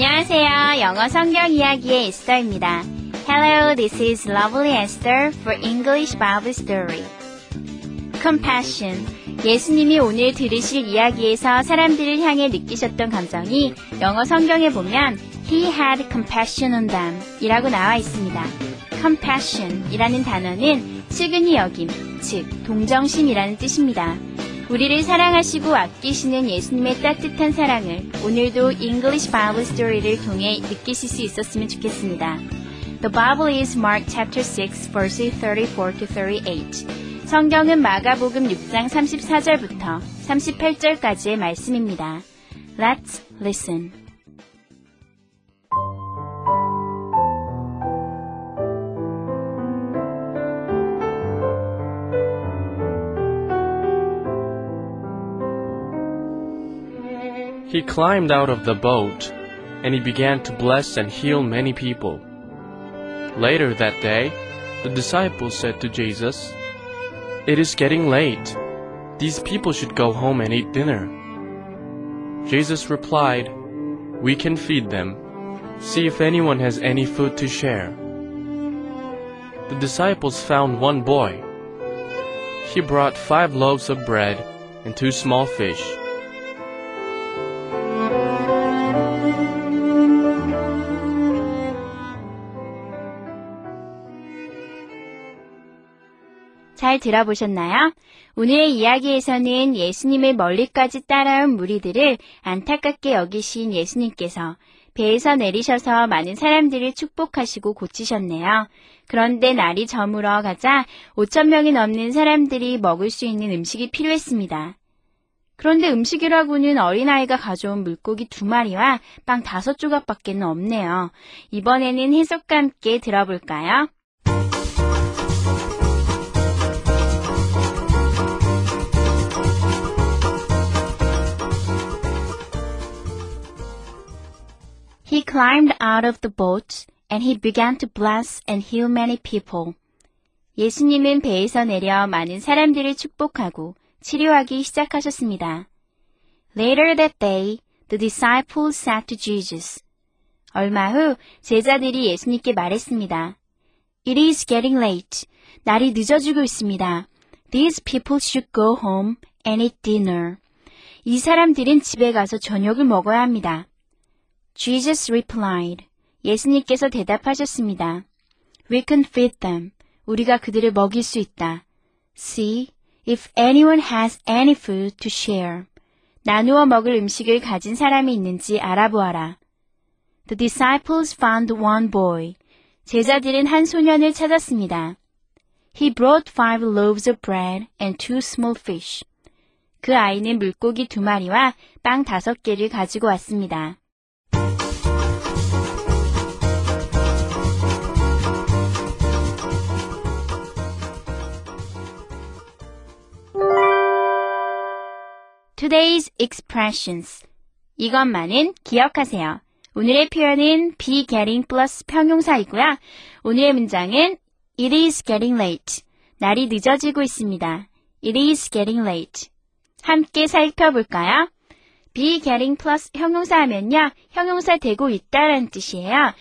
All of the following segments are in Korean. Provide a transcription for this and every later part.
안녕하세요. 영어 성경 이야기의 에스더입니다. Hello, this is Lovely Esther for English Bible Story. Compassion. 예수님이 오늘 들으실 이야기에서 사람들을 향해 느끼셨던 감정이 영어 성경에 보면 He had compassion on them 이라고 나와 있습니다. compassion 이라는 단어는 측은히 여김, 즉, 동정심이라는 뜻입니다. 우리를 사랑하시고 아끼시는 예수님의 따뜻한 사랑을 오늘도 English Bible Story를 통해 느끼실 수 있었으면 좋겠습니다. The Bible is Mark chapter 6 verses 34 to 38. 성경은 마가복음 6장 34절부터 38절까지의 말씀입니다. Let's listen. He climbed out of the boat, and he began to bless and heal many people. Later that day, the disciples said to Jesus, It is getting late. These people should go home and eat dinner. Jesus replied, We can feed them. See if anyone has any food to share. The disciples found one boy. He brought five loaves of bread and two small fish. 잘 들어보셨나요? 오늘의 이야기에서는 예수님을 멀리까지 따라온 무리들을 안타깝게 여기신 예수님께서 배에서 내리셔서 많은 사람들을 축복하시고 고치셨네요. 그런데 날이 저물어 가자 5천 명이 넘는 사람들이 먹을 수 있는 음식이 필요했습니다. 그런데 음식이라고는 어린아이가 가져온 물고기 두 마리와 빵 다섯 조각밖에 는 없네요. 이번에는 해석과 함께 들어볼까요? Climbed out of the boat and he began to bless and heal many people. 예수님은 배에서 내려 많은 사람들을 축복하고 치료하기 시작하셨습니다. Later that day, the disciples said to Jesus. 얼마 후 제자들이 예수님께 말했습니다. It is getting late. 날이 늦어지고 있습니다. These people should go home and eat dinner. 이 사람들은 집에 가서 저녁을 먹어야 합니다. Jesus replied. 예수님께서 대답하셨습니다. We can feed them. 우리가 그들을 먹일 수 있다. See if anyone has any food to share. 나누어 먹을 음식을 가진 사람이 있는지 알아보아라. The disciples found one boy. 제자들은 한 소년을 찾았습니다. He brought five loaves of bread and two small fish. 그 아이는 물고기 두 마리와 빵 다섯 개를 가지고 왔습니다. Today's expressions. 이것만은 기억하세요. 오늘의 표현은 be getting 플러스 평용사이고요. 오늘의 문장은 It is getting late. 날이 늦어지고 있습니다. It is getting late. 함께 살펴볼까요? be getting 플러스 형용사 하면요. 형용사 되고 있다라는 뜻이에요.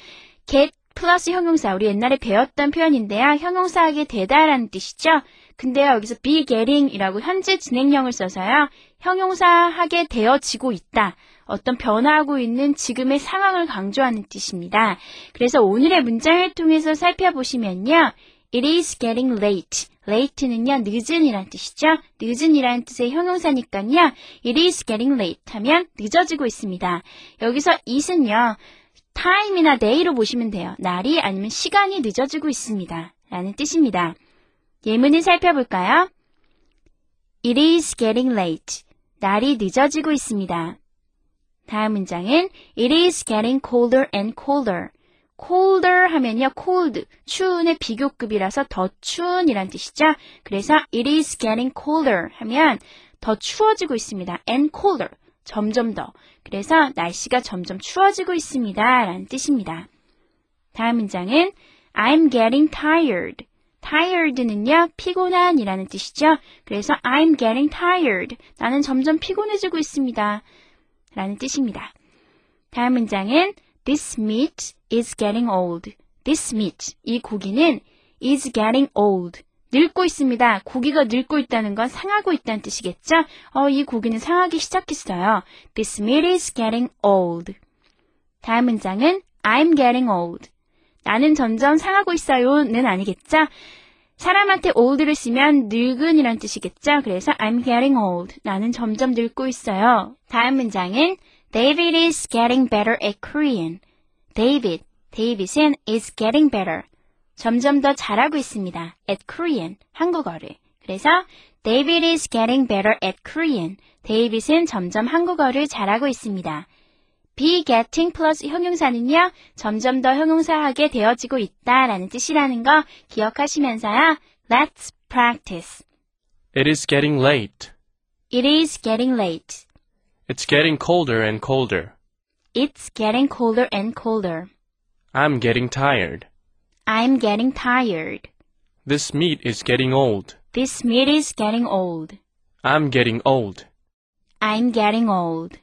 get 플러스 형용사 우리 옛날에 배웠던 표현인데요. 형용사하게 되다라는 뜻이죠. 근데요, 여기서 be getting이라고 현재 진행형을 써서요, 형용사하게 되어지고 있다. 어떤 변화하고 있는 지금의 상황을 강조하는 뜻입니다. 그래서 오늘의 문장을 통해서 살펴보시면요, it is getting late. late는요, 늦은이란 뜻이죠. 늦은이라는 뜻의 형용사니까요, it is getting late 하면 늦어지고 있습니다. 여기서 it은요, time이나 day로 보시면 돼요. 날이 아니면 시간이 늦어지고 있습니다. 라는 뜻입니다. 예문을 살펴볼까요? It is getting late. 날이 늦어지고 있습니다. 다음 문장은 It is getting colder and colder. colder 하면요, cold, 추운의 비교급이라서 더 추운이란 뜻이죠. 그래서 it is getting colder 하면 더 추워지고 있습니다. and colder, 점점 더. 그래서 날씨가 점점 추워지고 있습니다. 라는 뜻입니다. 다음 문장은 I'm getting tired. Tired는요, 피곤한이라는 뜻이죠. 그래서 I'm getting tired. 나는 점점 피곤해지고 있습니다. 라는 뜻입니다. 다음 문장은 This meat is getting old. This meat, 이 고기는 is getting old. 늙고 있습니다. 고기가 늙고 있다는 건 상하고 있다는 뜻이겠죠? 어, 이 고기는 상하기 시작했어요. This meat is getting old. 다음 문장은 I'm getting old. 나는 점점 상하고 있어요는 아니겠죠? 사람한테 old를 쓰면 늙은이란 뜻이겠죠? 그래서 I'm getting old. 나는 점점 늙고 있어요. 다음 문장은 David is getting better at Korean. David, David은 is getting better. 점점 더 잘하고 있습니다. at Korean, 한국어를. 그래서 David is getting better at Korean. David은 점점 한국어를 잘하고 있습니다. be getting 플러스 형용사는요, 점점 더 형용사하게 되어지고 있다라는 뜻이라는 거 기억하시면서요. Let's practice. It is getting late. It is getting late. It's getting colder and colder. It's getting colder and colder. I'm getting tired. I'm getting tired. This meat is getting old. This meat is getting old. I'm getting old. I'm getting old.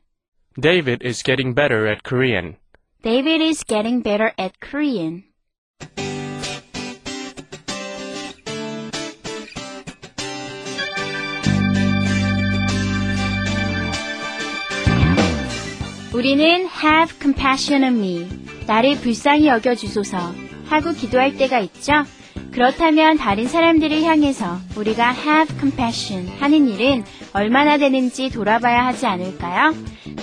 David is getting better at Korean. David is getting better at Korean. 우리는 have compassion on me. 나를 불쌍히 여겨 주소서. 하고 기도할 때가 있죠? 그렇다면 다른 사람들을 향해서 우리가 have compassion 하는 일은 얼마나 되는지 돌아봐야 하지 않을까요?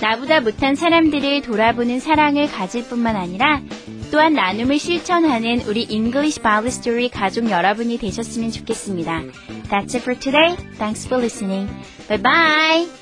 나보다 못한 사람들을 돌아보는 사랑을 가질 뿐만 아니라 또한 나눔을 실천하는 우리 English Bible Story 가족 여러분이 되셨으면 좋겠습니다. That's it for today. Thanks for listening. Bye bye!